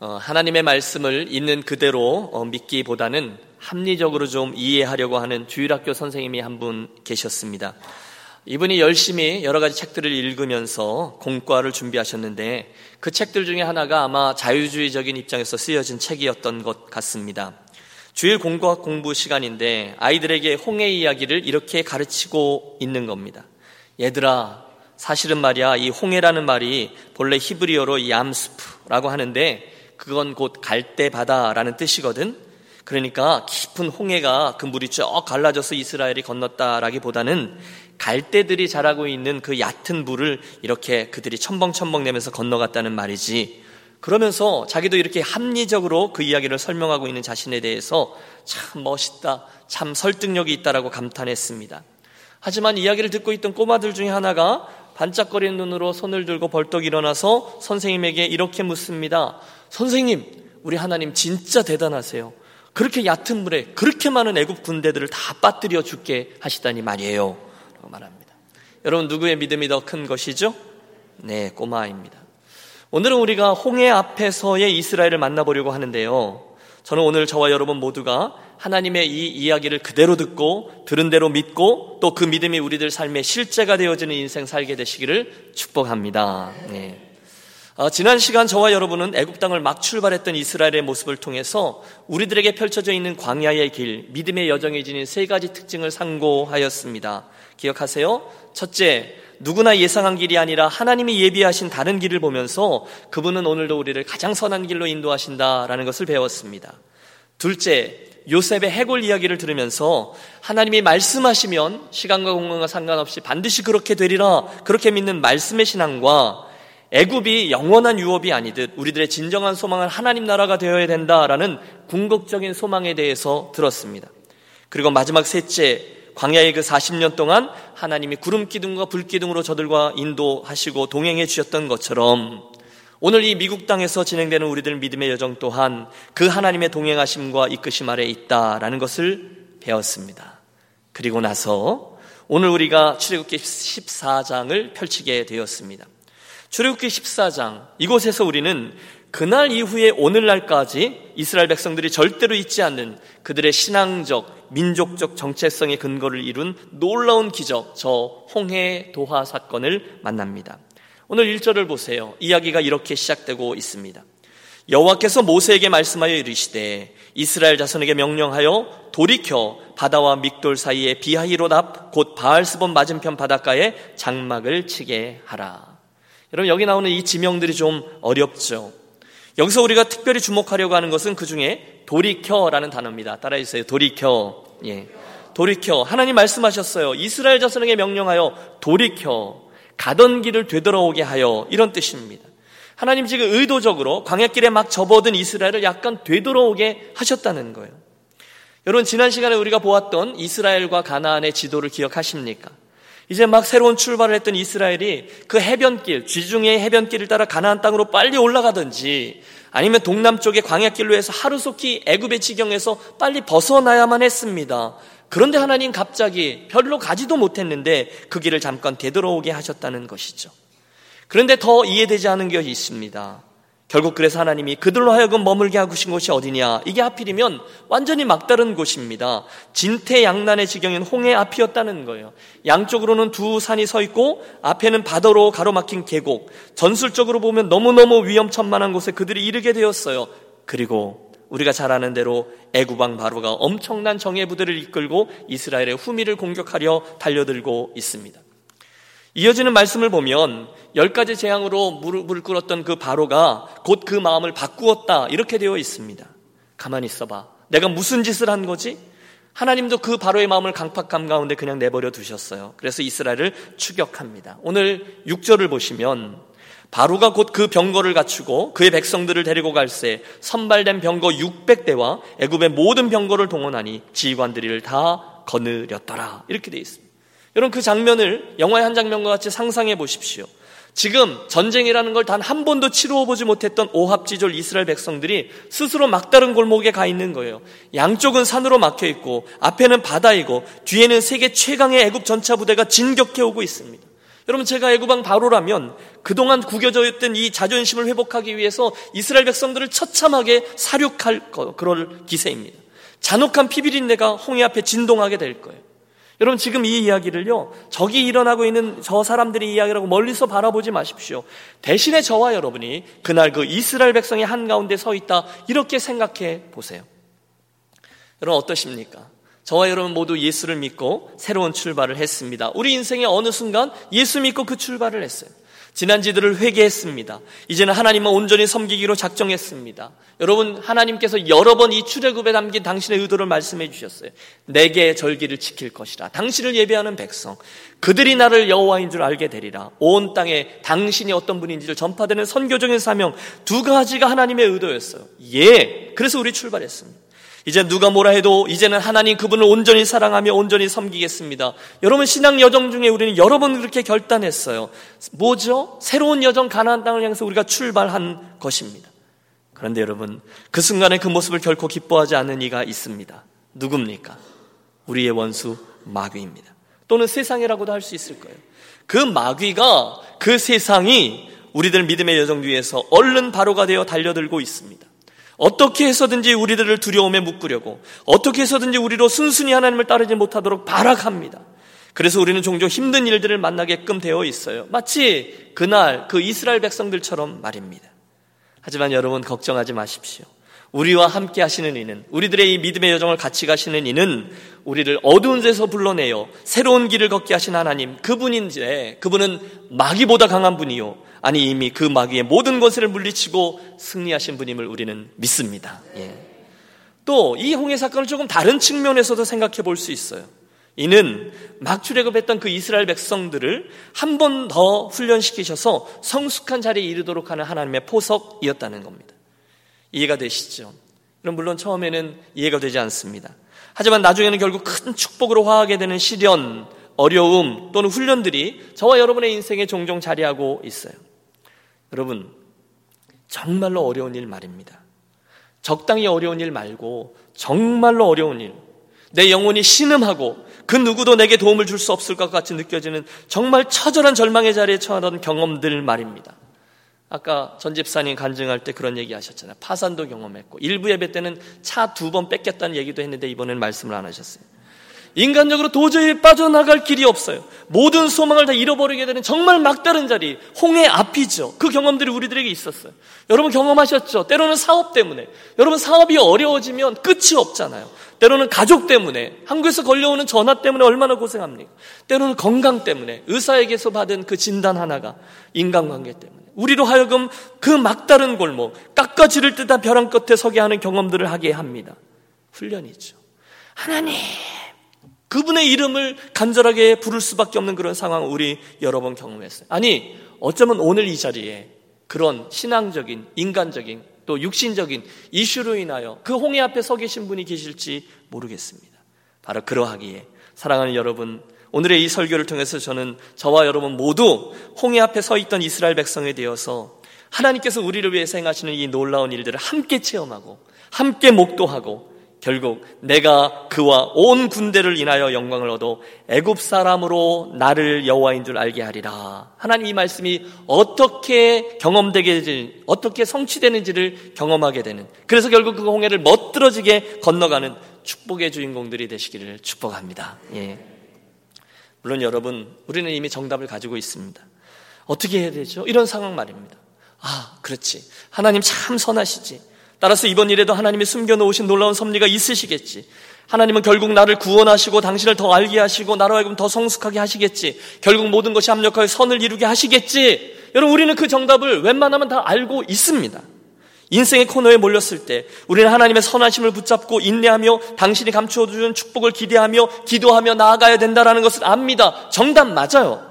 어, 하나님의 말씀을 있는 그대로 어, 믿기보다는 합리적으로 좀 이해하려고 하는 주일학교 선생님이 한 분 계셨습니다. 이분이 열심히 여러 가지 책들을 읽으면서 공과를 준비하셨는데 그 책들 중에 하나가 아마 자유주의적인 입장에서 쓰여진 책이었던 것 같습니다. 주일 공과학 공부 시간인데 아이들에게 홍해 이야기를 이렇게 가르치고 있는 겁니다. 얘들아, 사실은 말이야, 이 홍해라는 말이 본래 히브리어로 얌스프라고 하는데 그건 곧 갈대 바다라는 뜻이거든. 그러니까 깊은 홍해가 그 물이 쭉 갈라져서 이스라엘이 건넜다라기보다는 갈대들이 자라고 있는 그 얕은 물을 이렇게 그들이 첨벙첨벙 내면서 건너갔다는 말이지. 그러면서 자기도 이렇게 합리적으로 그 이야기를 설명하고 있는 자신에 대해서 참 멋있다, 참 설득력이 있다라고 감탄했습니다. 하지만 이야기를 듣고 있던 꼬마들 중에 하나가 반짝거리는 눈으로 손을 들고 벌떡 일어나서 선생님에게 이렇게 묻습니다. 선생님, 우리 하나님 진짜 대단하세요. 그렇게 얕은 물에 그렇게 많은 애국 군대들을 다 빠뜨려 죽게 하시다니 말이에요. 라고 말합니다. 여러분, 누구의 믿음이 더 큰 것이죠? 네, 꼬마입니다. 오늘은 우리가 홍해 앞에서의 이스라엘을 만나보려고 하는데요. 저는 오늘 저와 여러분 모두가 하나님의 이 이야기를 그대로 듣고 들은 대로 믿고 또 그 믿음이 우리들 삶의 실제가 되어지는 인생 살게 되시기를 축복합니다. 네. 어, 지난 시간 저와 여러분은 애국 땅을 막 출발했던 이스라엘의 모습을 통해서 우리들에게 펼쳐져 있는 광야의 길, 믿음의 여정에 지닌 세 가지 특징을 상고하였습니다. 기억하세요? 첫째, 누구나 예상한 길이 아니라 하나님이 예비하신 다른 길을 보면서 그분은 오늘도 우리를 가장 선한 길로 인도하신다라는 것을 배웠습니다. 둘째, 요셉의 해골 이야기를 들으면서 하나님이 말씀하시면 시간과 공간과 상관없이 반드시 그렇게 되리라 그렇게 믿는 말씀의 신앙과 애굽이 영원한 유업이 아니듯 우리들의 진정한 소망은 하나님 나라가 되어야 된다라는 궁극적인 소망에 대해서 들었습니다. 그리고 마지막 셋째, 광야의 그 40년 동안 하나님이 구름 기둥과 불 기둥으로 저들과 인도하시고 동행해 주셨던 것처럼 오늘 이 미국 땅에서 진행되는 우리들 믿음의 여정 또한 그 하나님의 동행하심과 이끄심 아래 있다라는 것을 배웠습니다. 그리고 나서 오늘 우리가 출애굽기 14장을 펼치게 되었습니다. 출애굽기 14장 이곳에서 우리는 그날 이후에 오늘날까지 이스라엘 백성들이 절대로 잊지 않는 그들의 신앙적, 민족적 정체성의 근거를 이룬 놀라운 기적, 저 홍해 도하 사건을 만납니다. 오늘 1절을 보세요. 이야기가 이렇게 시작되고 있습니다. 여호와께서 모세에게 말씀하여 이르시되 이스라엘 자손에게 명령하여 돌이켜 바다와 믹돌 사이에 비하이롯 앞곧 바알스본 맞은편 바닷가에 장막을 치게 하라. 여러분 여기 나오는 이 지명들이 좀 어렵죠. 여기서 우리가 특별히 주목하려고 하는 것은 그 중에 돌이켜라는 단어입니다. 따라해 주세요. 돌이켜. 예. 돌이켜. 하나님 말씀하셨어요. 이스라엘 자손에게 명령하여 돌이켜 가던 길을 되돌아오게 하여 이런 뜻입니다. 하나님 지금 의도적으로 광야길에 막 접어든 이스라엘을 약간 되돌아오게 하셨다는 거예요. 여러분 지난 시간에 우리가 보았던 이스라엘과 가나안의 지도를 기억하십니까? 이제 막 새로운 출발을 했던 이스라엘이 그 해변길, 쥐중의 해변길을 따라 가나안 땅으로 빨리 올라가든지 아니면 동남쪽의 광야길로 해서 하루속히 애굽의 지경에서 빨리 벗어나야만 했습니다. 그런데 하나님 갑자기 별로 가지도 못했는데 그 길을 잠깐 되돌아오게 하셨다는 것이죠. 그런데 더 이해되지 않은 것이 있습니다. 결국 그래서 하나님이 그들로 하여금 머물게 하신 곳이 어디냐? 이게 하필이면 완전히 막다른 곳입니다. 진태양난의 지경인 홍해 앞이었다는 거예요. 양쪽으로는 두 산이 서 있고 앞에는 바다로 가로막힌 계곡. 전술적으로 보면 너무너무 위험천만한 곳에 그들이 이르게 되었어요. 그리고 우리가 잘 아는 대로 애구방 바로가 엄청난 정예 부대를 이끌고 이스라엘의 후미를 공격하려 달려들고 있습니다. 이어지는 말씀을 보면 열 가지 재앙으로 물을 끓었던 그 바로가 곧 그 마음을 바꾸었다 이렇게 되어 있습니다. 가만히 있어봐. 내가 무슨 짓을 한 거지? 하나님도 그 바로의 마음을 강팍감 가운데 그냥 내버려 두셨어요. 그래서 이스라엘을 추격합니다. 오늘 6절을 보시면 바로가 곧 그 병거를 갖추고 그의 백성들을 데리고 갈새 선발된 병거 600대와 애굽의 모든 병거를 동원하니 지휘관들을 다 거느렸더라. 이렇게 되어 있습니다. 여러분 그 장면을 영화의 한 장면과 같이 상상해 보십시오. 지금 전쟁이라는 걸 단 한 번도 치루어 보지 못했던 오합지졸 이스라엘 백성들이 스스로 막다른 골목에 가 있는 거예요. 양쪽은 산으로 막혀 있고 앞에는 바다이고 뒤에는 세계 최강의 애굽 전차 부대가 진격해 오고 있습니다. 여러분 제가 애굽왕 바로라면 그동안 구겨져 있던 이 자존심을 회복하기 위해서 이스라엘 백성들을 처참하게 사륙할 거, 그럴 기세입니다. 잔혹한 피비린내가 홍해 앞에 진동하게 될 거예요. 여러분 지금 이 이야기를요. 저기 일어나고 있는 저 사람들의 이야기라고 멀리서 바라보지 마십시오. 대신에 저와 여러분이 그날 그 이스라엘 백성이 한가운데 서 있다 이렇게 생각해 보세요. 여러분 어떠십니까? 저와 여러분 모두 예수를 믿고 새로운 출발을 했습니다. 우리 인생의 어느 순간 예수 믿고 그 출발을 했어요. 지난지들을 회개했습니다. 이제는 하나님을 온전히 섬기기로 작정했습니다. 여러분, 하나님께서 여러 번 이 출애굽에 담긴 당신의 의도를 말씀해 주셨어요. 내게 절기를 지킬 것이라. 당신을 예배하는 백성. 그들이 나를 여호와인 줄 알게 되리라. 온 땅에 당신이 어떤 분인지를 전파되는 선교적인 사명 두 가지가 하나님의 의도였어요. 예. 그래서 우리 출발했습니다. 이제 누가 뭐라 해도 이제는 하나님 그분을 온전히 사랑하며 온전히 섬기겠습니다. 여러분 신앙 여정 중에 우리는 여러 번 그렇게 결단했어요. 뭐죠? 새로운 여정 가나안 땅을 향해서 우리가 출발한 것입니다. 그런데 여러분 그 순간에 그 모습을 결코 기뻐하지 않는 이가 있습니다. 누굽니까? 우리의 원수 마귀입니다. 또는 세상이라고도 할 수 있을 거예요. 그 마귀가 그 세상이 우리들 믿음의 여정 위에서 얼른 바로가 되어 달려들고 있습니다. 어떻게 해서든지 우리들을 두려움에 묶으려고 어떻게 해서든지 우리로 순순히 하나님을 따르지 못하도록 발악합니다. 그래서 우리는 종종 힘든 일들을 만나게끔 되어 있어요. 마치 그날 그 이스라엘 백성들처럼 말입니다. 하지만 여러분 걱정하지 마십시오. 우리와 함께 하시는 이는 우리들의 이 믿음의 여정을 같이 가시는 이는 우리를 어두운 데서 불러내어 새로운 길을 걷게 하신 하나님 그분인데 그분은 마귀보다 강한 분이요 아니 이미 그 마귀의 모든 것을 물리치고 승리하신 분임을 우리는 믿습니다. 예. 또이 홍해 사건을 조금 다른 측면에서도 생각해 볼 수 있어요. 이는 막 출애굽했던 그 이스라엘 백성들을 한 번 더 훈련시키셔서 성숙한 자리에 이르도록 하는 하나님의 포석이었다는 겁니다. 이해가 되시죠? 그럼 물론 처음에는 이해가 되지 않습니다. 하지만 나중에는 결국 큰 축복으로 화하게 되는 시련, 어려움 또는 훈련들이 저와 여러분의 인생에 종종 자리하고 있어요. 여러분, 정말로 어려운 일 말입니다. 적당히 어려운 일 말고 정말로 어려운 일. 내 영혼이 신음하고 그 누구도 내게 도움을 줄 수 없을 것 같이 느껴지는 정말 처절한 절망의 자리에 처하던 경험들 말입니다. 아까 전 집사님 간증할 때 그런 얘기 하셨잖아요. 파산도 경험했고 일부 예배 때는 차 두 번 뺏겼다는 얘기도 했는데 이번에는 말씀을 안 하셨어요. 인간적으로 도저히 빠져나갈 길이 없어요. 모든 소망을 다 잃어버리게 되는 정말 막다른 자리, 홍해 앞이죠. 그 경험들이 우리들에게 있었어요. 여러분 경험하셨죠? 때로는 사업 때문에. 여러분 사업이 어려워지면 끝이 없잖아요. 때로는 가족 때문에, 한국에서 걸려오는 전화 때문에 얼마나 고생합니까? 때로는 건강 때문에, 의사에게서 받은 그 진단 하나가 인간관계 때문에. 우리로 하여금 그 막다른 골목, 깎아지를 듯한 벼랑 끝에 서게 하는 경험들을 하게 합니다. 훈련이죠. 하나님! 그분의 이름을 간절하게 부를 수밖에 없는 그런 상황을 우리 여러 번 경험했어요. 아니, 어쩌면 오늘 이 자리에 그런 신앙적인, 인간적인, 또 육신적인 이슈로 인하여 그 홍해 앞에 서 계신 분이 계실지 모르겠습니다. 바로 그러하기에 사랑하는 여러분, 오늘의 이 설교를 통해서 저는 저와 여러분 모두 홍해 앞에 서 있던 이스라엘 백성에 되어서 하나님께서 우리를 위해서 행하시는 이 놀라운 일들을 함께 체험하고 함께 목도하고 결국 내가 그와 온 군대를 인하여 영광을 얻어 애굽 사람으로 나를 여호와인 줄 알게 하리라. 하나님 이 말씀이 어떻게 경험되게 어떻게 성취되는지를 경험하게 되는. 그래서 결국 그 홍해를 멋들어지게 건너가는 축복의 주인공들이 되시기를 축복합니다. 예. 물론 여러분, 우리는 이미 정답을 가지고 있습니다. 어떻게 해야 되죠? 이런 상황 말입니다. 아, 그렇지. 하나님 참 선하시지. 따라서 이번 일에도 하나님이 숨겨놓으신 놀라운 섭리가 있으시겠지. 하나님은 결국 나를 구원하시고 당신을 더 알게 하시고 나로 하여금 더 성숙하게 하시겠지. 결국 모든 것이 합력하여 선을 이루게 하시겠지. 여러분 우리는 그 정답을 웬만하면 다 알고 있습니다. 인생의 코너에 몰렸을 때 우리는 하나님의 선하심을 붙잡고 인내하며 당신이 감추어 주는 축복을 기대하며 기도하며 나아가야 된다라는 것을 압니다. 정답 맞아요.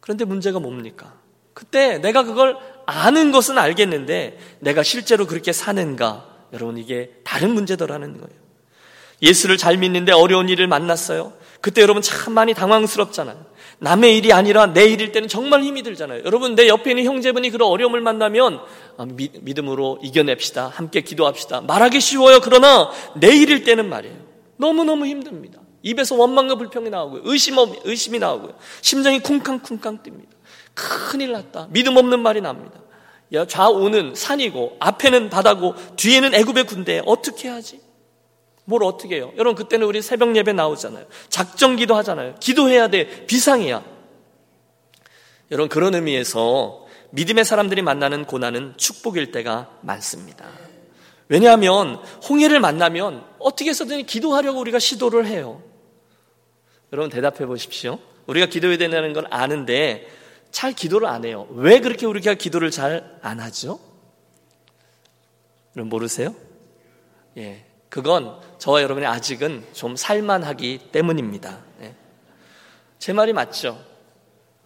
그런데 문제가 뭡니까? 그때 내가 그걸 아는 것은 알겠는데 내가 실제로 그렇게 사는가? 여러분 이게 다른 문제더라는 거예요. 예수를 잘 믿는데 어려운 일을 만났어요. 그때 여러분 참 많이 당황스럽잖아요. 남의 일이 아니라 내 일일 때는 정말 힘이 들잖아요. 여러분 내 옆에 있는 형제분이 그런 어려움을 만나면 아, 믿음으로 이겨냅시다. 함께 기도합시다. 말하기 쉬워요. 그러나 내 일일 때는 말이에요. 너무너무 힘듭니다. 입에서 원망과 불평이 나오고요. 의심, 의심이 나오고요. 심장이 쿵쾅쿵쾅 뜁니다. 큰일 났다. 믿음 없는 말이 납니다. 야, 좌우는 산이고 앞에는 바다고 뒤에는 애굽의 군대 어떻게 하지? 뭘 어떻게 해요? 여러분 그때는 우리 새벽 예배 나오잖아요. 작정 기도 하잖아요. 기도해야 돼. 비상이야. 여러분 그런 의미에서 믿음의 사람들이 만나는 고난은 축복일 때가 많습니다. 왜냐하면 홍해를 만나면 어떻게 해서든 기도하려고 우리가 시도를 해요. 여러분 대답해 보십시오. 우리가 기도해야 된다는 걸 아는데 잘 기도를 안 해요. 왜 그렇게 우리가 기도를 잘 안 하죠? 여러분 모르세요? 예. 그건 저와 여러분이 아직은 좀 살만하기 때문입니다. 예. 제 말이 맞죠?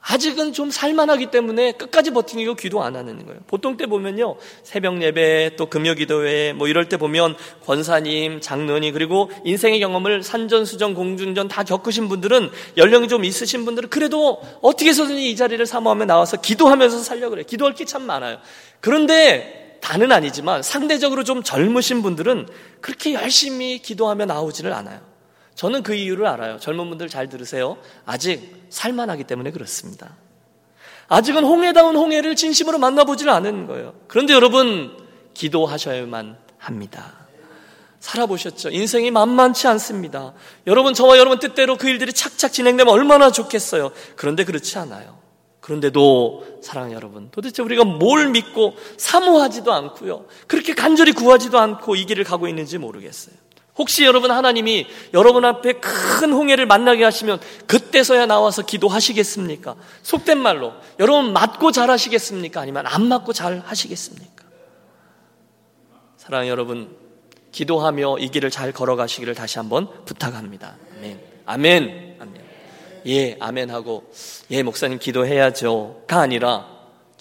아직은 좀 살만하기 때문에 끝까지 버티고 기도 안 하는 거예요. 보통 때 보면요. 새벽 예배 또 금요 기도회 뭐 이럴 때 보면 권사님, 장로님 그리고 인생의 경험을 산전수전 공중전 다 겪으신 분들은 연령이 좀 있으신 분들은 그래도 어떻게 해서든 이 자리를 사모하며 나와서 기도하면서 살려 그래. 기도할 게 참 많아요. 그런데 다는 아니지만 상대적으로 좀 젊으신 분들은 그렇게 열심히 기도하며 나오지를 않아요. 저는 그 이유를 알아요. 젊은 분들 잘 들으세요. 아직 살만하기 때문에 그렇습니다. 아직은 홍해다운 홍해를 진심으로 만나보지를 않은 거예요. 그런데 여러분, 기도하셔야만 합니다. 살아보셨죠? 인생이 만만치 않습니다. 여러분, 저와 여러분 뜻대로 그 일들이 착착 진행되면 얼마나 좋겠어요. 그런데 그렇지 않아요. 그런데도 사랑하는 여러분, 도대체 우리가 뭘 믿고 사모하지도 않고요. 그렇게 간절히 구하지도 않고 이 길을 가고 있는지 모르겠어요. 혹시 여러분 하나님이 여러분 앞에 큰 홍해를 만나게 하시면 그때서야 나와서 기도하시겠습니까? 속된 말로 여러분 맞고 잘 하시겠습니까? 아니면 안 맞고 잘 하시겠습니까? 사랑하는 여러분 기도하며 이 길을 잘 걸어가시기를 다시 한번 부탁합니다. 아멘. 아멘. 아멘. 예, 아멘 하고 예, 목사님 기도해야죠가 아니라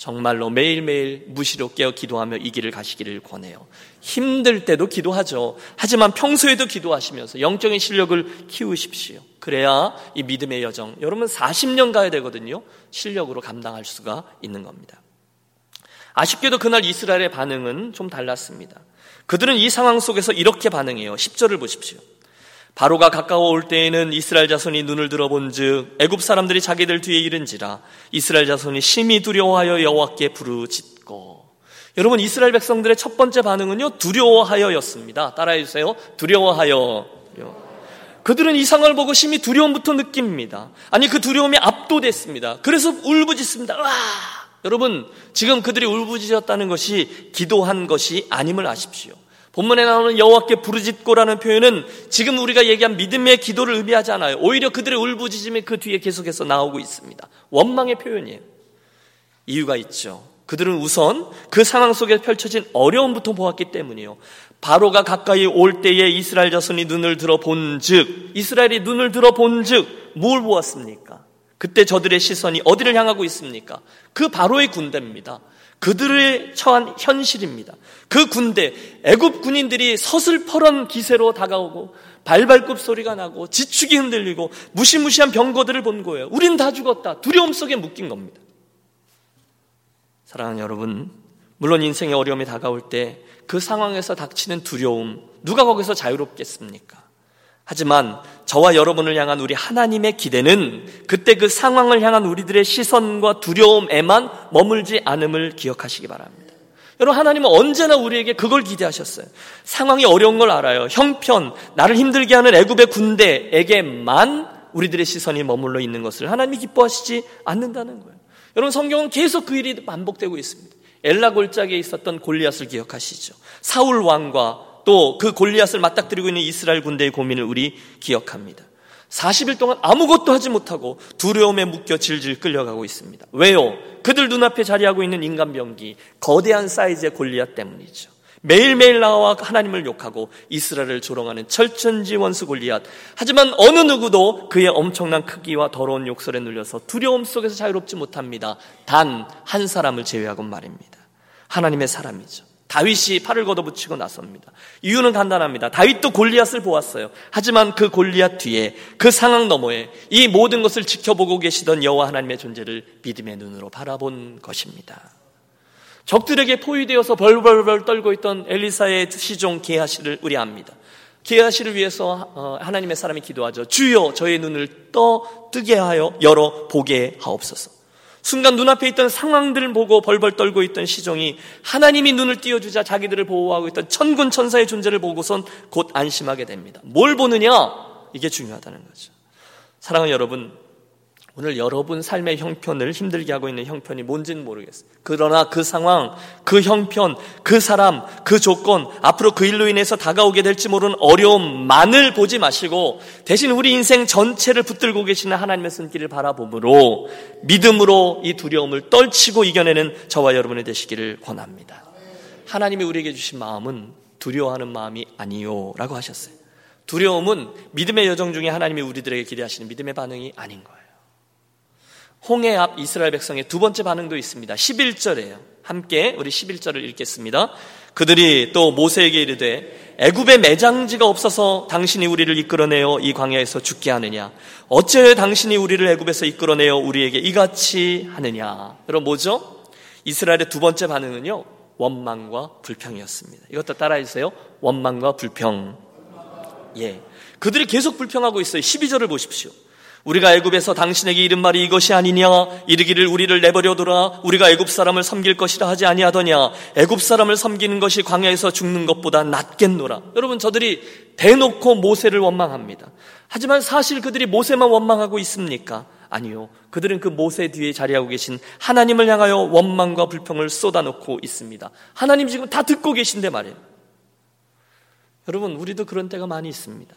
정말로 매일매일 무시로 깨어 기도하며 이 길을 가시기를 권해요. 힘들 때도 기도하죠. 하지만 평소에도 기도하시면서 영적인 실력을 키우십시오. 그래야 이 믿음의 여정, 여러분 40년 가야 되거든요. 실력으로 감당할 수가 있는 겁니다. 아쉽게도 그날 이스라엘의 반응은 좀 달랐습니다. 그들은 이 상황 속에서 이렇게 반응해요. 10절을 보십시오. 바로가 가까워 올 때에는 이스라엘 자손이 눈을 들어본즉 애굽 사람들이 자기들 뒤에 이른지라 이스라엘 자손이 심히 두려워하여 여호와께 부르짖고 여러분 이스라엘 백성들의 첫 번째 반응은요 두려워하여였습니다. 따라해 주세요. 두려워하여. 그들은 이 상을 보고 심히 두려움부터 느낍니다. 아니 그 두려움이 압도됐습니다. 그래서 울부짖습니다. 와! 여러분 지금 그들이 울부짖었다는 것이 기도한 것이 아님을 아십시오. 본문에 나오는 여호와께 부르짖고라는 표현은 지금 우리가 얘기한 믿음의 기도를 의미하지 않아요. 오히려 그들의 울부짖음이 그 뒤에 계속해서 나오고 있습니다. 원망의 표현이에요. 이유가 있죠. 그들은 우선 그 상황 속에 펼쳐진 어려움부터 보았기 때문이요. 바로가 가까이 올 때에 이스라엘 자손이 눈을 들어 본즉 이스라엘이 눈을 들어 본즉 뭘 보았습니까? 그때 저들의 시선이 어디를 향하고 있습니까? 그 바로의 군대입니다. 그들의 처한 현실입니다. 그 군대, 애굽 군인들이 서슬퍼런 기세로 다가오고 발발굽 소리가 나고 지축이 흔들리고 무시무시한 병거들을 본 거예요. 우린 다 죽었다. 두려움 속에 묶인 겁니다. 사랑하는 여러분, 물론 인생의 어려움이 다가올 때 그 상황에서 닥치는 두려움, 누가 거기서 자유롭겠습니까? 하지만 저와 여러분을 향한 우리 하나님의 기대는 그때 그 상황을 향한 우리들의 시선과 두려움에만 머물지 않음을 기억하시기 바랍니다. 여러분 하나님은 언제나 우리에게 그걸 기대하셨어요. 상황이 어려운 걸 알아요. 형편, 나를 힘들게 하는 애굽의 군대에게만 우리들의 시선이 머물러 있는 것을 하나님이 기뻐하시지 않는다는 거예요. 여러분 성경은 계속 그 일이 반복되고 있습니다. 엘라 골짜기에 있었던 골리앗을 기억하시죠. 사울 왕과 또 그 골리앗을 맞닥뜨리고 있는 이스라엘 군대의 고민을 우리 기억합니다. 40일 동안 아무것도 하지 못하고 두려움에 묶여 질질 끌려가고 있습니다. 왜요? 그들 눈앞에 자리하고 있는 인간병기, 거대한 사이즈의 골리앗 때문이죠. 매일매일 나와 하나님을 욕하고 이스라엘을 조롱하는 철천지 원수 골리앗. 하지만 어느 누구도 그의 엄청난 크기와 더러운 욕설에 눌려서 두려움 속에서 자유롭지 못합니다. 단 한 사람을 제외하고 말입니다. 하나님의 사람이죠. 다윗이 팔을 걷어붙이고 나섭니다. 이유는 간단합니다. 다윗도 골리앗을 보았어요. 하지만 그 골리앗 뒤에 그 상황 너머에 이 모든 것을 지켜보고 계시던 여호와 하나님의 존재를 믿음의 눈으로 바라본 것입니다. 적들에게 포위되어서 벌벌벌 떨고 있던 엘리사의 시종 게하시를 의뢰합니다. 게하시를 위해서 어, 하나님의 사람이 기도하죠. 주여 저의 눈을 떠 뜨게 하여 열어 보게 하옵소서. 순간 눈앞에 있던 상황들을 보고 벌벌 떨고 있던 시종이 하나님이 눈을 띄워주자 자기들을 보호하고 있던 천군 천사의 존재를 보고선 곧 안심하게 됩니다. 뭘 보느냐? 이게 중요하다는 거죠. 사랑하는 여러분, 오늘 여러분 삶의 형편을 힘들게 하고 있는 형편이 뭔지는 모르겠어요. 그러나 그 상황, 그 형편, 그 사람, 그 조건, 앞으로 그 일로 인해서 다가오게 될지 모르는 어려움만을 보지 마시고 대신 우리 인생 전체를 붙들고 계시는 하나님의 손길을 바라봄으로 믿음으로 이 두려움을 떨치고 이겨내는 저와 여러분이 되시기를 권합니다. 하나님이 우리에게 주신 마음은 두려워하는 마음이 아니요 라고 하셨어요. 두려움은 믿음의 여정 중에 하나님이 우리들에게 기대하시는 믿음의 반응이 아닌 거예요. 홍해 앞 이스라엘 백성의 두 번째 반응도 있습니다. 11절에요. 함께 우리 11절을 읽겠습니다. 그들이 또 모세에게 이르되 애굽에 매장지가 없어서 당신이 우리를 이끌어내어 이 광야에서 죽게 하느냐 어째 당신이 우리를 애굽에서 이끌어내어 우리에게 이같이 하느냐 여러분 뭐죠? 이스라엘의 두 번째 반응은요 원망과 불평이었습니다. 이것도 따라해 주세요. 원망과 불평. 예. 그들이 계속 불평하고 있어요. 12절을 보십시오. 우리가 애굽에서 당신에게 이른 말이 이것이 아니냐? 이르기를 우리를 내버려 두라. 우리가 애굽 사람을 섬길 것이라 하지 아니하더냐? 애굽 사람을 섬기는 것이 광야에서 죽는 것보다 낫겠노라. 여러분 저들이 대놓고 모세를 원망합니다. 하지만 사실 그들이 모세만 원망하고 있습니까? 아니요. 그들은 그 모세 뒤에 자리하고 계신 하나님을 향하여 원망과 불평을 쏟아놓고 있습니다. 하나님 지금 다 듣고 계신데 말이에요. 여러분 우리도 그런 때가 많이 있습니다.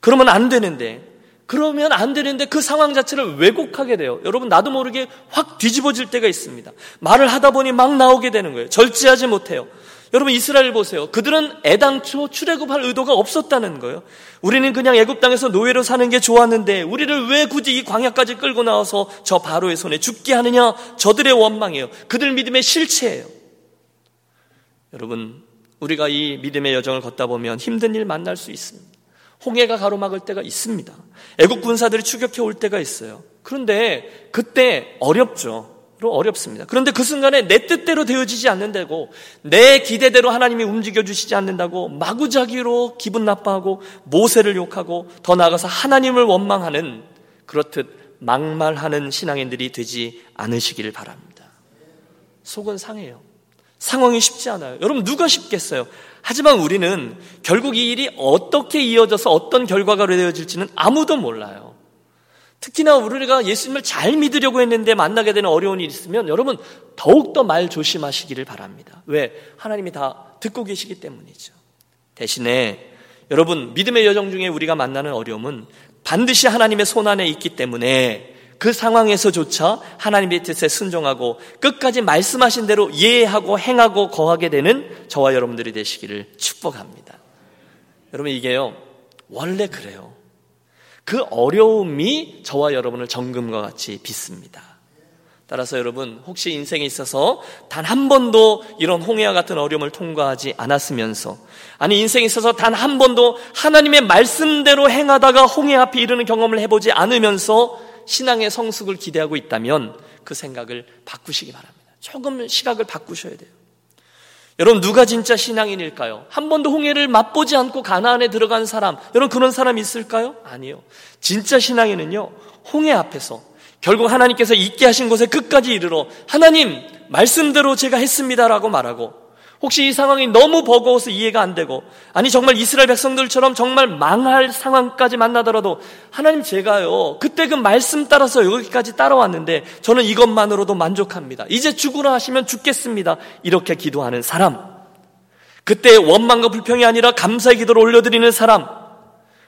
그러면 안 되는데 그러면 안 되는데 그 상황 자체를 왜곡하게 돼요. 여러분 나도 모르게 확 뒤집어질 때가 있습니다. 말을 하다 보니 막 나오게 되는 거예요. 절제하지 못해요. 여러분 이스라엘 보세요. 그들은 애당초 출애굽할 의도가 없었다는 거예요. 우리는 그냥 애굽 땅에서 노예로 사는 게 좋았는데 우리를 왜 굳이 이 광야까지 끌고 나와서 저 바로의 손에 죽게 하느냐? 저들의 원망이에요. 그들 믿음의 실체예요. 여러분 우리가 이 믿음의 여정을 걷다 보면 힘든 일 만날 수 있습니다. 홍해가 가로막을 때가 있습니다. 애국 군사들이 추격해 올 때가 있어요. 그런데 그때 어렵죠. 어렵습니다. 그런데 그 순간에 내 뜻대로 되어지지 않는다고 내 기대대로 하나님이 움직여 주시지 않는다고 마구자기로 기분 나빠하고 모세를 욕하고 더 나아가서 하나님을 원망하는 그렇듯 막말하는 신앙인들이 되지 않으시기를 바랍니다. 속은 상해요. 상황이 쉽지 않아요. 여러분 누가 쉽겠어요? 하지만 우리는 결국 이 일이 어떻게 이어져서 어떤 결과가 되어질지는 아무도 몰라요. 특히나 우리가 예수님을 잘 믿으려고 했는데 만나게 되는 어려운 일이 있으면 여러분 더욱더 말 조심하시기를 바랍니다. 왜? 하나님이 다 듣고 계시기 때문이죠. 대신에 여러분 믿음의 여정 중에 우리가 만나는 어려움은 반드시 하나님의 손안에 있기 때문에 그 상황에서조차 하나님의 뜻에 순종하고 끝까지 말씀하신 대로 이해하고 행하고 거하게 되는 저와 여러분들이 되시기를 축복합니다. 여러분 이게요 원래 그래요. 그 어려움이 저와 여러분을 정금과 같이 빚습니다. 따라서 여러분 혹시 인생에 있어서 단 한 번도 이런 홍해와 같은 어려움을 통과하지 않았으면서 아니 인생에 있어서 단 한 번도 하나님의 말씀대로 행하다가 홍해 앞에 이르는 경험을 해보지 않으면서 신앙의 성숙을 기대하고 있다면 그 생각을 바꾸시기 바랍니다. 조금 시각을 바꾸셔야 돼요. 여러분 누가 진짜 신앙인일까요? 한 번도 홍해를 맛보지 않고 가나안에 들어간 사람, 여러분 그런 사람 있을까요? 아니요. 진짜 신앙인은요. 홍해 앞에서 결국 하나님께서 있게 하신 곳에 끝까지 이르러 하나님 말씀대로 제가 했습니다라고 말하고 혹시 이 상황이 너무 버거워서 이해가 안 되고 아니 정말 이스라엘 백성들처럼 정말 망할 상황까지 만나더라도 하나님 제가요 그때 그 말씀 따라서 여기까지 따라왔는데 저는 이것만으로도 만족합니다. 이제 죽으라 하시면 죽겠습니다. 이렇게 기도하는 사람 그때 원망과 불평이 아니라 감사의 기도를 올려드리는 사람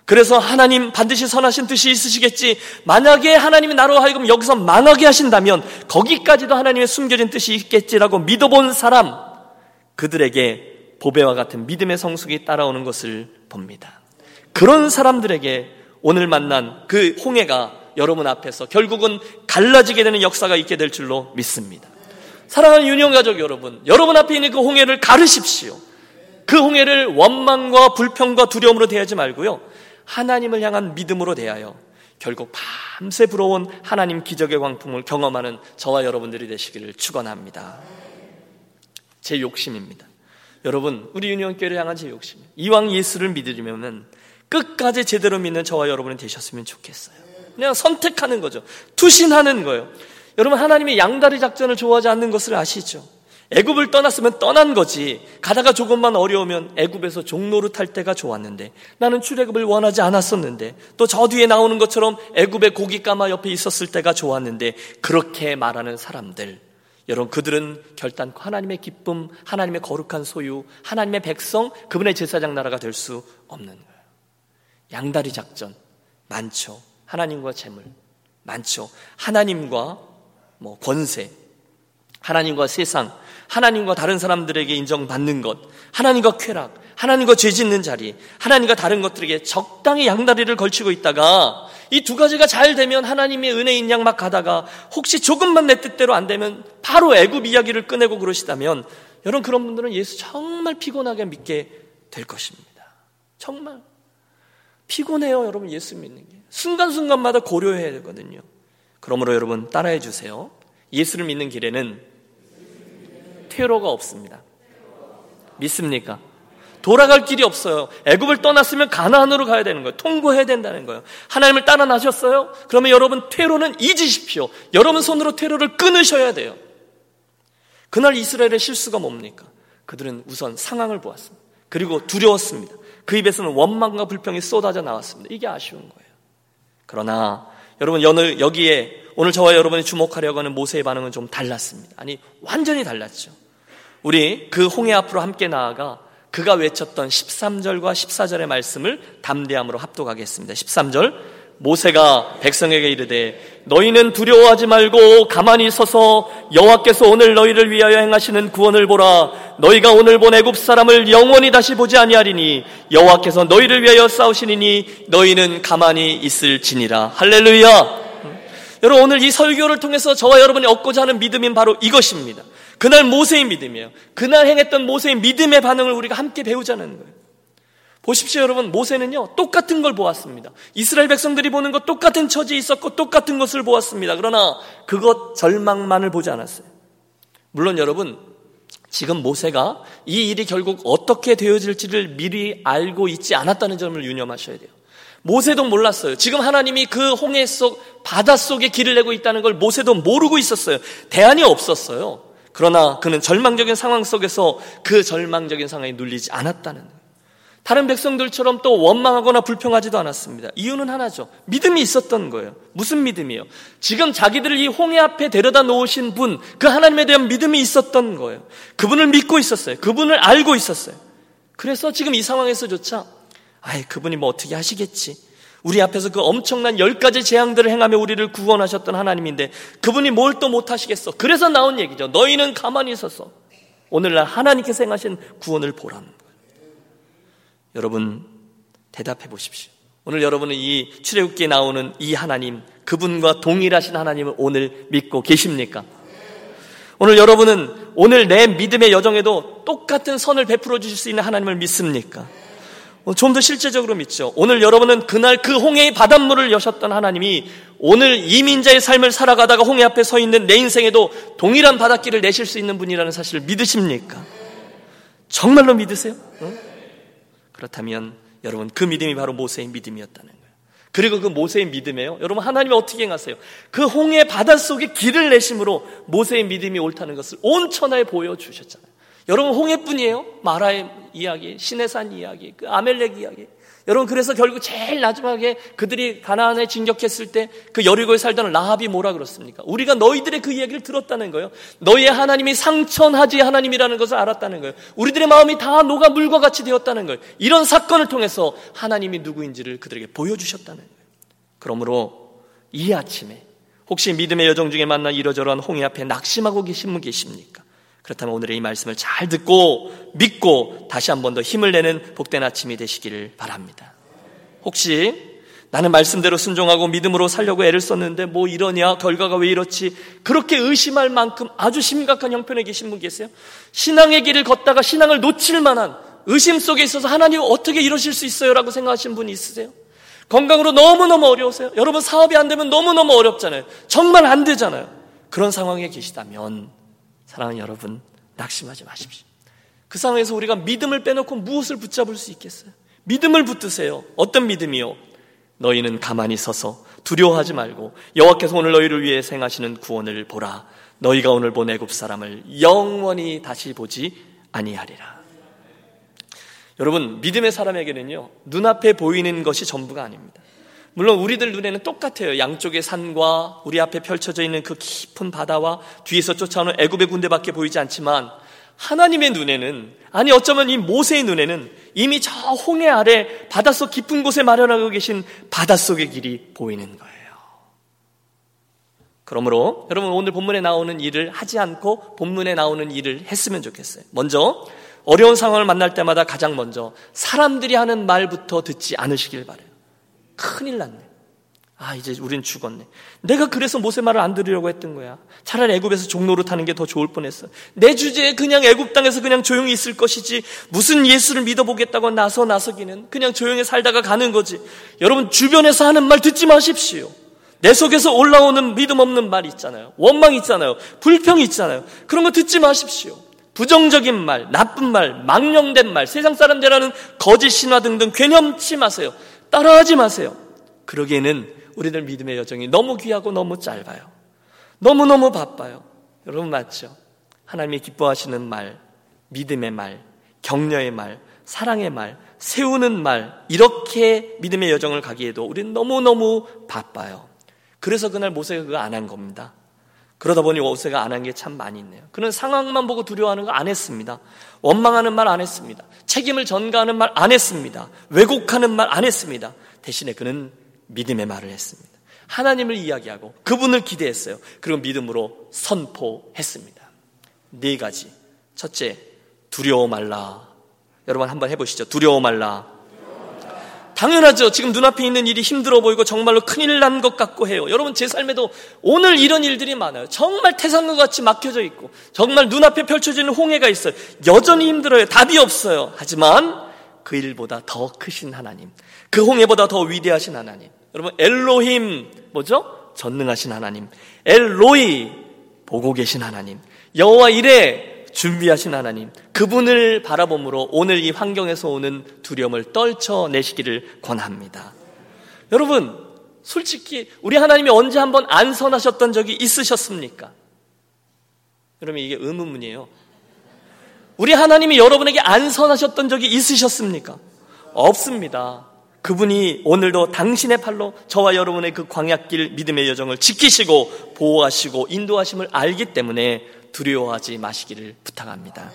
그래서 하나님 반드시 선하신 뜻이 있으시겠지. 만약에 하나님이 나로 하여금 여기서 망하게 하신다면 거기까지도 하나님의 숨겨진 뜻이 있겠지라고 믿어본 사람 그들에게 보배와 같은 믿음의 성숙이 따라오는 것을 봅니다. 그런 사람들에게 오늘 만난 그 홍해가 여러분 앞에서 결국은 갈라지게 되는 역사가 있게 될 줄로 믿습니다. 사랑하는 유년 가족 여러분, 여러분 앞에 있는 그 홍해를 가르십시오. 그 홍해를 원망과 불평과 두려움으로 대하지 말고요. 하나님을 향한 믿음으로 대하여 결국 밤새 불어온 하나님 기적의 광풍을 경험하는 저와 여러분들이 되시기를 축원합니다. 제 욕심입니다. 여러분, 우리 유니온교회를 향한 제 욕심. 이왕 예수를 믿으려면 끝까지 제대로 믿는 저와 여러분이 되셨으면 좋겠어요. 그냥 선택하는 거죠. 투신하는 거예요. 여러분 하나님이 양다리 작전을 좋아하지 않는 것을 아시죠? 애굽을 떠났으면 떠난 거지. 가다가 조금만 어려우면 애굽에서 종로를 탈 때가 좋았는데 나는 출애굽을 원하지 않았었는데 또 저 뒤에 나오는 것처럼 애굽의 고기 까마 옆에 있었을 때가 좋았는데 그렇게 말하는 사람들 여러분 그들은 결단코 하나님의 기쁨, 하나님의 거룩한 소유, 하나님의 백성, 그분의 제사장 나라가 될 수 없는 거예요. 양다리 작전 많죠. 하나님과 재물 많죠. 하나님과 뭐 권세, 하나님과 세상, 하나님과 다른 사람들에게 인정받는 것, 하나님과 쾌락, 하나님과 죄 짓는 자리, 하나님과 다른 것들에게 적당히 양다리를 걸치고 있다가 이 두 가지가 잘 되면 하나님의 은혜인 양 막 가다가 혹시 조금만 내 뜻대로 안 되면 바로 애굽 이야기를 꺼내고 그러시다면 여러분 그런 분들은 예수 정말 피곤하게 믿게 될 것입니다. 정말 피곤해요, 여러분 예수 믿는 게. 순간순간마다 고려해야 되거든요. 그러므로 여러분 따라해 주세요. 예수를 믿는 길에는 퇴로가 없습니다. 믿습니까? 돌아갈 길이 없어요. 애굽을 떠났으면 가나안으로 가야 되는 거예요. 통고해야 된다는 거예요. 하나님을 따라 나셨어요? 그러면 여러분 퇴로는 잊으십시오. 여러분 손으로 퇴로를 끊으셔야 돼요. 그날 이스라엘의 실수가 뭡니까? 그들은 우선 상황을 보았습니다. 그리고 두려웠습니다. 그 입에서는 원망과 불평이 쏟아져 나왔습니다. 이게 아쉬운 거예요. 그러나 여러분 여기에 오늘 저와 여러분이 주목하려고 하는 모세의 반응은 좀 달랐습니다. 아니 완전히 달랐죠. 우리 그 홍해 앞으로 함께 나아가 그가 외쳤던 13절과 14절의 말씀을 담대함으로 합독하겠습니다. 13절 모세가 백성에게 이르되 너희는 두려워하지 말고 가만히 서서 여호와께서 오늘 너희를 위하여 행하시는 구원을 보라 너희가 오늘 본 애굽 사람을 영원히 다시 보지 아니하리니 여호와께서 너희를 위하여 싸우시니 너희는 가만히 있을지니라 할렐루야 여러분 오늘 이 설교를 통해서 저와 여러분이 얻고자 하는 믿음인 바로 이것입니다 그날 모세의 믿음이에요 그날 행했던 모세의 믿음의 반응을 우리가 함께 배우자는 거예요 보십시오, 여러분. 모세는요, 똑같은 걸 보았습니다. 이스라엘 백성들이 보는 것 똑같은 처지에 있었고 똑같은 것을 보았습니다. 그러나 그것 절망만을 보지 않았어요. 물론 여러분, 지금 모세가 이 일이 결국 어떻게 되어질지를 미리 알고 있지 않았다는 점을 유념하셔야 돼요. 모세도 몰랐어요. 지금 하나님이 그 홍해 속, 바다 속에 길을 내고 있다는 걸 모세도 모르고 있었어요. 대안이 없었어요. 그러나 그는 절망적인 상황 속에서 그 절망적인 상황에 눌리지 않았다는 거예요. 다른 백성들처럼 또 원망하거나 불평하지도 않았습니다. 이유는 하나죠. 믿음이 있었던 거예요. 무슨 믿음이요? 지금 자기들을 이 홍해 앞에 데려다 놓으신 분, 그 하나님에 대한 믿음이 있었던 거예요. 그분을 믿고 있었어요. 그분을 알고 있었어요. 그래서 지금 이 상황에서조차, 아이, 그분이 뭐 어떻게 하시겠지. 우리 앞에서 그 엄청난 열 가지 재앙들을 행하며 우리를 구원하셨던 하나님인데 그분이 뭘 또 못하시겠어. 그래서 나온 얘기죠. 너희는 가만히 있어서 오늘날 하나님께서 행하신 구원을 보라는 여러분 대답해 보십시오. 오늘 여러분은 이 출애굽기에 나오는 이 하나님, 그분과 동일하신 하나님을 오늘 믿고 계십니까? 오늘 여러분은 오늘 내 믿음의 여정에도 똑같은 선을 베풀어 주실 수 있는 하나님을 믿습니까? 어, 좀더 실제적으로 믿죠. 오늘 여러분은 그날 그 홍해의 바닷물을 여셨던 하나님이 오늘 이민자의 삶을 살아가다가 홍해 앞에 서 있는 내 인생에도 동일한 바닷길을 내실 수 있는 분이라는 사실을 믿으십니까? 정말로 믿으세요? 응? 그렇다면 여러분 그 믿음이 바로 모세의 믿음이었다는 거예요. 그리고 그 모세의 믿음에요. 여러분 하나님이 어떻게 행하세요? 그 홍해 바닷속에 길을 내심으로 모세의 믿음이 옳다는 것을 온 천하에 보여주셨잖아요. 여러분 홍해뿐이에요. 마라의 이야기, 시내산 이야기, 그 아멜렉 이야기. 여러분 그래서 결국 제일 마지막에 그들이 가나안에 진격했을 때 그 여리고에 살던 라합이 뭐라 그렇습니까? 우리가 너희들의 그 이야기를 들었다는 거예요. 너희의 하나님이 상천하지 하나님이라는 것을 알았다는 거예요. 우리들의 마음이 다 녹아 물과 같이 되었다는 거예요. 이런 사건을 통해서 하나님이 누구인지를 그들에게 보여주셨다는 거예요. 그러므로 이 아침에 혹시 믿음의 여정 중에 만나 이러저러한 홍해 앞에 낙심하고 계신 분 계십니까? 그렇다면 오늘의 이 말씀을 잘 듣고 믿고 다시 한 번 더 힘을 내는 복된 아침이 되시기를 바랍니다. 혹시 나는 말씀대로 순종하고 믿음으로 살려고 애를 썼는데 뭐 이러냐 결과가 왜 이렇지 그렇게 의심할 만큼 아주 심각한 형편에 계신 분 계세요? 신앙의 길을 걷다가 신앙을 놓칠 만한 의심 속에 있어서 하나님 어떻게 이러실 수 있어요? 라고 생각하시는 분이 있으세요? 건강으로 너무너무 어려우세요? 여러분 사업이 안 되면 너무너무 어렵잖아요. 정말 안 되잖아요. 그런 상황에 계시다면 사랑하는 여러분, 낙심하지 마십시오. 그 상황에서 우리가 믿음을 빼놓고 무엇을 붙잡을 수 있겠어요? 믿음을 붙드세요. 어떤 믿음이요? 너희는 가만히 서서 두려워하지 말고 여호와께서 오늘 너희를 위해 생하시는 구원을 보라. 너희가 오늘 본 애굽 사람을 영원히 다시 보지 아니하리라. 여러분 믿음의 사람에게는요 눈앞에 보이는 것이 전부가 아닙니다. 물론 우리들 눈에는 똑같아요. 양쪽의 산과 우리 앞에 펼쳐져 있는 그 깊은 바다와 뒤에서 쫓아오는 애굽의 군대밖에 보이지 않지만 하나님의 눈에는 아니 어쩌면 이 모세의 눈에는 이미 저 홍해 아래 바닷속 깊은 곳에 마련하고 계신 바닷속의 길이 보이는 거예요. 그러므로 여러분 오늘 본문에 나오는 일을 하지 않고 본문에 나오는 일을 했으면 좋겠어요. 먼저 어려운 상황을 만날 때마다 가장 먼저 사람들이 하는 말부터 듣지 않으시길 바래요. 큰일 났네. 아, 이제 우린 죽었네. 내가 그래서 모세 말을 안 들으려고 했던 거야. 차라리 애굽에서 종로를 타는 게 더 좋을 뻔했어. 내 주제에 그냥 애굽 땅에서 그냥 조용히 있을 것이지 무슨 예수를 믿어보겠다고 나서 나서기는 그냥 조용히 살다가 가는 거지. 여러분 주변에서 하는 말 듣지 마십시오. 내 속에서 올라오는 믿음 없는 말 있잖아요. 원망 있잖아요. 불평 있잖아요. 그런 거 듣지 마십시오. 부정적인 말, 나쁜 말, 망령된 말, 세상 사람들하는 거짓 신화 등등 괴념치 마세요. 따라하지 마세요. 그러기에는 우리들 믿음의 여정이 너무 귀하고 너무 짧아요. 너무너무 바빠요. 여러분 맞죠? 하나님이 기뻐하시는 말, 믿음의 말, 격려의 말, 사랑의 말, 세우는 말, 이렇게 믿음의 여정을 가기에도 우리는 너무너무 바빠요. 그래서 그날 모세가 그거 안 한 겁니다. 그러다 보니 모세가 안 한 게 참 많이 있네요. 그는 상황만 보고 두려워하는 거 안 했습니다. 원망하는 말 안 했습니다. 책임을 전가하는 말 안 했습니다. 왜곡하는 말 안 했습니다. 대신에 그는 믿음의 말을 했습니다. 하나님을 이야기하고 그분을 기대했어요. 그리고 믿음으로 선포했습니다. 네 가지. 첫째, 두려워 말라. 여러분 한번 해보시죠. 두려워 말라. 당연하죠. 지금 눈앞에 있는 일이 힘들어 보이고 정말로 큰일 난 것 같고 해요. 여러분 제 삶에도 오늘 이런 일들이 많아요. 정말 태산과 같이 막혀져 있고 정말 눈앞에 펼쳐지는 홍해가 있어요. 여전히 힘들어요. 답이 없어요. 하지만 그 일보다 더 크신 하나님, 그 홍해보다 더 위대하신 하나님, 여러분 엘로힘 뭐죠? 전능하신 하나님. 엘로이 보고 계신 하나님. 여호와 이래 준비하신 하나님. 그분을 바라봄으로 오늘 이 환경에서 오는 두려움을 떨쳐내시기를 권합니다. 여러분, 솔직히 우리 하나님이 언제 한번 안선하셨던 적이 있으셨습니까? 여러분 이게 의문문이에요. 우리 하나님이 여러분에게 안선하셨던 적이 있으셨습니까? 없습니다. 그분이 오늘도 당신의 팔로 저와 여러분의 그 광약길 믿음의 여정을 지키시고 보호하시고 인도하심을 알기 때문에 두려워하지 마시기를 부탁합니다.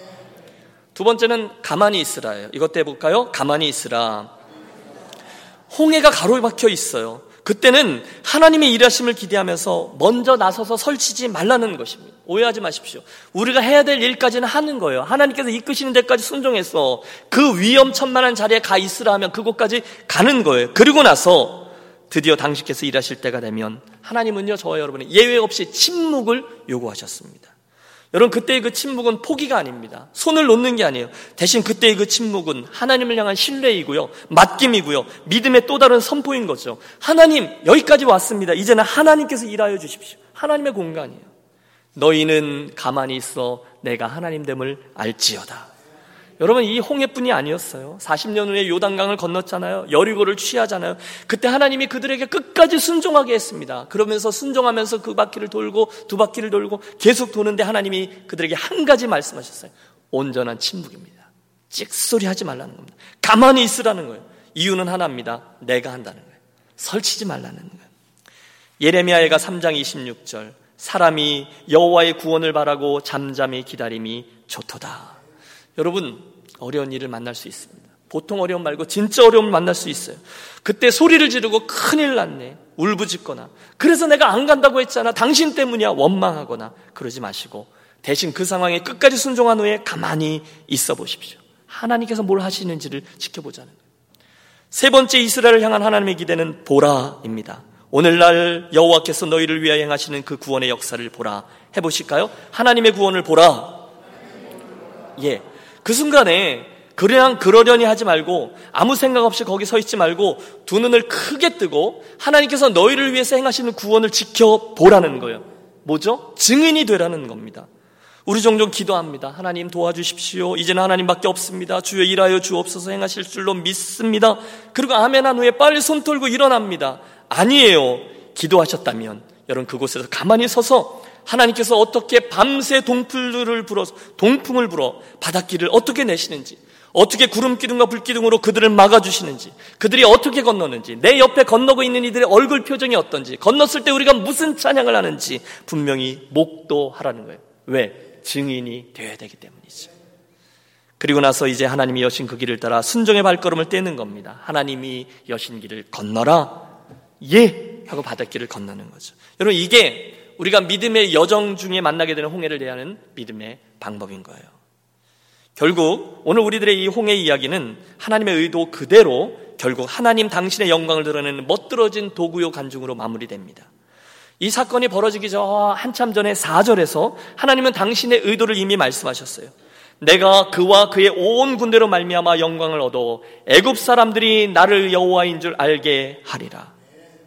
두 번째는 가만히 있으라예요. 이것도 해볼까요? 가만히 있으라. 홍해가 가로막혀 있어요. 그때는 하나님의 일하심을 기대하면서 먼저 나서서 설치지 말라는 것입니다. 오해하지 마십시오. 우리가 해야 될 일까지는 하는 거예요. 하나님께서 이끄시는 데까지 순종해서 그 위험천만한 자리에 가 있으라 하면 그곳까지 가는 거예요. 그리고 나서 드디어 당신께서 일하실 때가 되면 하나님은요, 저와 여러분이 예외 없이 침묵을 요구하셨습니다. 여러분 그때의 그 침묵은 포기가 아닙니다. 손을 놓는 게 아니에요. 대신 그때의 그 침묵은 하나님을 향한 신뢰이고요. 맡김이고요. 믿음의 또 다른 선포인 거죠. 하나님 여기까지 왔습니다. 이제는 하나님께서 일하여 주십시오. 하나님의 공간이에요. 너희는 가만히 있어 내가 하나님 됨을 알지어다. 여러분 이 홍해뿐이 아니었어요. 40년 후에 요단강을 건넜잖아요. 여리고를 취하잖아요. 그때 하나님이 그들에게 끝까지 순종하게 했습니다. 그러면서 순종하면서 그 바퀴를 돌고 두 바퀴를 돌고 계속 도는데 하나님이 그들에게 한 가지 말씀하셨어요. 온전한 침묵입니다. 찍소리 하지 말라는 겁니다. 가만히 있으라는 거예요. 이유는 하나입니다. 내가 한다는 거예요. 설치지 말라는 거예요. 예레미야애가 3장 26절 사람이 여호와의 구원을 바라고 잠잠히 기다림이 좋도다. 여러분 어려운 일을 만날 수 있습니다. 보통 어려움 말고 진짜 어려움을 만날 수 있어요. 그때 소리를 지르고 큰일 났네. 울부짖거나. 그래서 내가 안 간다고 했잖아. 당신 때문이야. 원망하거나. 그러지 마시고 대신 그 상황에 끝까지 순종한 후에 가만히 있어 보십시오. 하나님께서 뭘 하시는지를 지켜보자는 거예요. 세 번째 이스라엘을 향한 하나님의 기대는 보라입니다. 오늘날 여호와께서 너희를 위하여 행하시는 그 구원의 역사를 보라. 해보실까요? 하나님의 구원을 보라. 예. 그 순간에 그냥 그러려니 하지 말고 아무 생각 없이 거기 서 있지 말고 두 눈을 크게 뜨고 하나님께서 너희를 위해서 행하시는 구원을 지켜보라는 거예요. 뭐죠? 증인이 되라는 겁니다. 우리 종종 기도합니다. 하나님 도와주십시오. 이제는 하나님밖에 없습니다. 주여 일하여 주옵소서 행하실 줄로 믿습니다. 그리고 아멘 한 후에 빨리 손 털고 일어납니다. 아니에요. 기도하셨다면 여러분 그곳에서 가만히 서서 하나님께서 어떻게 밤새 동풀을 불어 동풍을 불어 바닷길을 어떻게 내시는지 어떻게 구름 기둥과 불 기둥으로 그들을 막아 주시는지 그들이 어떻게 건너는지 내 옆에 건너고 있는 이들의 얼굴 표정이 어떤지 건넜을 때 우리가 무슨 찬양을 하는지 분명히 목도하라는 거예요. 왜? 증인이 되어야 되기 때문이죠. 그리고 나서 이제 하나님이 여신 그 길을 따라 순종의 발걸음을 떼는 겁니다. 하나님이 여신 길을 건너라. 예! 하고 바닷길을 건너는 거죠. 여러분, 이게 우리가 믿음의 여정 중에 만나게 되는 홍해를 대하는 믿음의 방법인 거예요. 결국 오늘 우리들의 이 홍해 이야기는 하나님의 의도 그대로 결국 하나님 당신의 영광을 드러내는 멋들어진 도구요 간중으로 마무리됩니다. 이 사건이 벌어지기 전 한참 전에 4절에서 하나님은 당신의 의도를 이미 말씀하셨어요. 내가 그와 그의 온 군대로 말미암아 영광을 얻어 애굽 사람들이 나를 여호와인 줄 알게 하리라.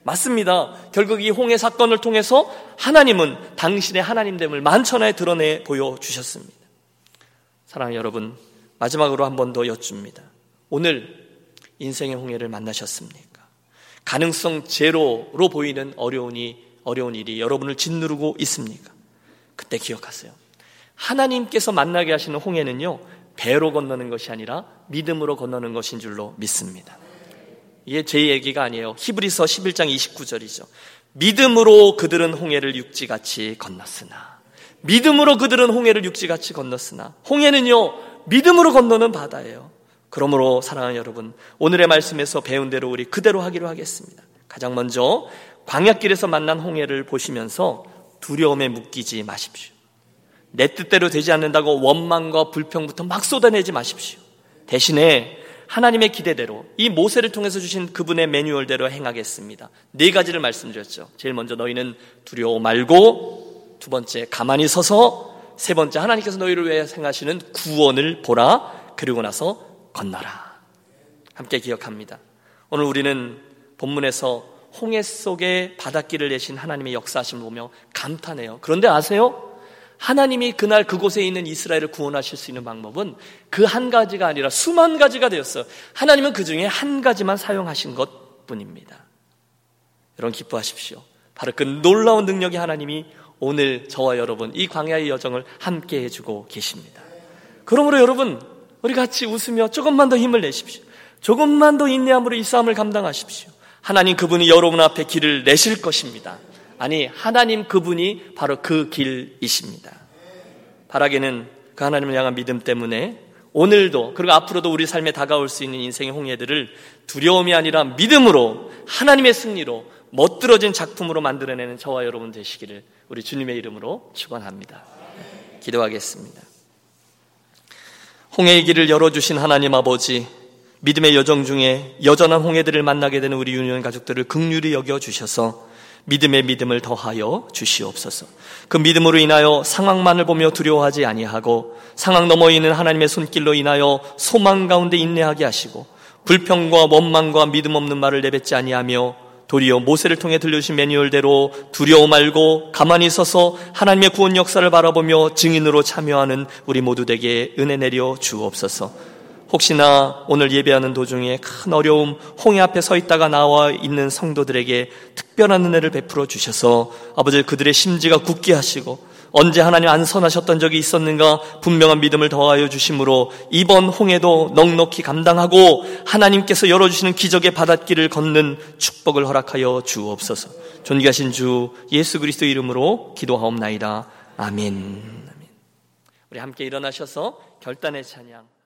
맞습니다. 결국 이 홍해 사건을 통해서 하나님은 당신의 하나님됨을 만천하에 드러내 보여 주셨습니다. 사랑하는 여러분, 마지막으로 한 번 더 여쭙니다. 오늘 인생의 홍해를 만나셨습니까? 가능성 제로로 보이는 어려운이 어려운 일이 여러분을 짓누르고 있습니까? 그때 기억하세요. 하나님께서 만나게 하시는 홍해는요, 배로 건너는 것이 아니라 믿음으로 건너는 것인 줄로 믿습니다. 이게 제 얘기가 아니에요. 히브리서 11장 29절이죠. 믿음으로 그들은 홍해를 육지같이 건넜으나 믿음으로 그들은 홍해를 육지같이 건넜으나 홍해는요 믿음으로 건너는 바다예요. 그러므로 사랑하는 여러분 오늘의 말씀에서 배운 대로 우리 그대로 하기로 하겠습니다. 가장 먼저 광약길에서 만난 홍해를 보시면서 두려움에 묶이지 마십시오. 내 뜻대로 되지 않는다고 원망과 불평부터 막 쏟아내지 마십시오. 대신에 하나님의 기대대로 이 모세를 통해서 주신 그분의 매뉴얼대로 행하겠습니다. 네 가지를 말씀드렸죠. 제일 먼저 너희는 두려워 말고 두 번째 가만히 서서 세 번째 하나님께서 너희를 위해 생하시는 구원을 보라. 그리고 나서 건너라. 함께 기억합니다. 오늘 우리는 본문에서 홍해 속에 바닷길을 내신 하나님의 역사하심을 보며 감탄해요. 그런데 아세요? 하나님이 그날 그곳에 있는 이스라엘을 구원하실 수 있는 방법은 그 한 가지가 아니라 수만 가지가 되었어요. 하나님은 그 중에 한 가지만 사용하신 것 뿐입니다. 여러분 기뻐하십시오. 바로 그 놀라운 능력이 하나님이 오늘 저와 여러분 이 광야의 여정을 함께 해주고 계십니다. 그러므로 여러분 우리 같이 웃으며 조금만 더 힘을 내십시오. 조금만 더 인내함으로 이 싸움을 감당하십시오. 하나님 그분이 여러분 앞에 길을 내실 것입니다. 아니, 하나님 그분이 바로 그 길이십니다. 바라기는 그 하나님을 향한 믿음 때문에 오늘도 그리고 앞으로도 우리 삶에 다가올 수 있는 인생의 홍해들을 두려움이 아니라 믿음으로 하나님의 승리로 멋들어진 작품으로 만들어내는 저와 여러분 되시기를 우리 주님의 이름으로 축원합니다. 기도하겠습니다. 홍해의 길을 열어주신 하나님 아버지 믿음의 여정 중에 여전한 홍해들을 만나게 되는 우리 유년 가족들을 극률히 여겨 주셔서 믿음의 믿음을 더하여 주시옵소서. 그 믿음으로 인하여 상황만을 보며 두려워하지 아니하고 상황 너머 있는 하나님의 손길로 인하여 소망 가운데 인내하게 하시고 불평과 원망과 믿음 없는 말을 내뱉지 아니하며 도리어 모세를 통해 들려주신 매뉴얼대로 두려워 말고 가만히 서서 하나님의 구원 역사를 바라보며 증인으로 참여하는 우리 모두 에게 은혜 내려 주옵소서. 혹시나 오늘 예배하는 도중에 큰 어려움, 홍해 앞에 서 있다가 나와 있는 성도들에게 특별한 은혜를 베풀어 주셔서 아버지 그들의 심지가 굳게 하시고 언제 하나님 안선하셨던 적이 있었는가 분명한 믿음을 더하여 주심으로 이번 홍해도 넉넉히 감당하고 하나님께서 열어주시는 기적의 바닷길을 걷는 축복을 허락하여 주옵소서. 존귀하신 주 예수 그리스도 이름으로 기도하옵나이다. 아멘. 우리 함께 일어나셔서 결단의 찬양.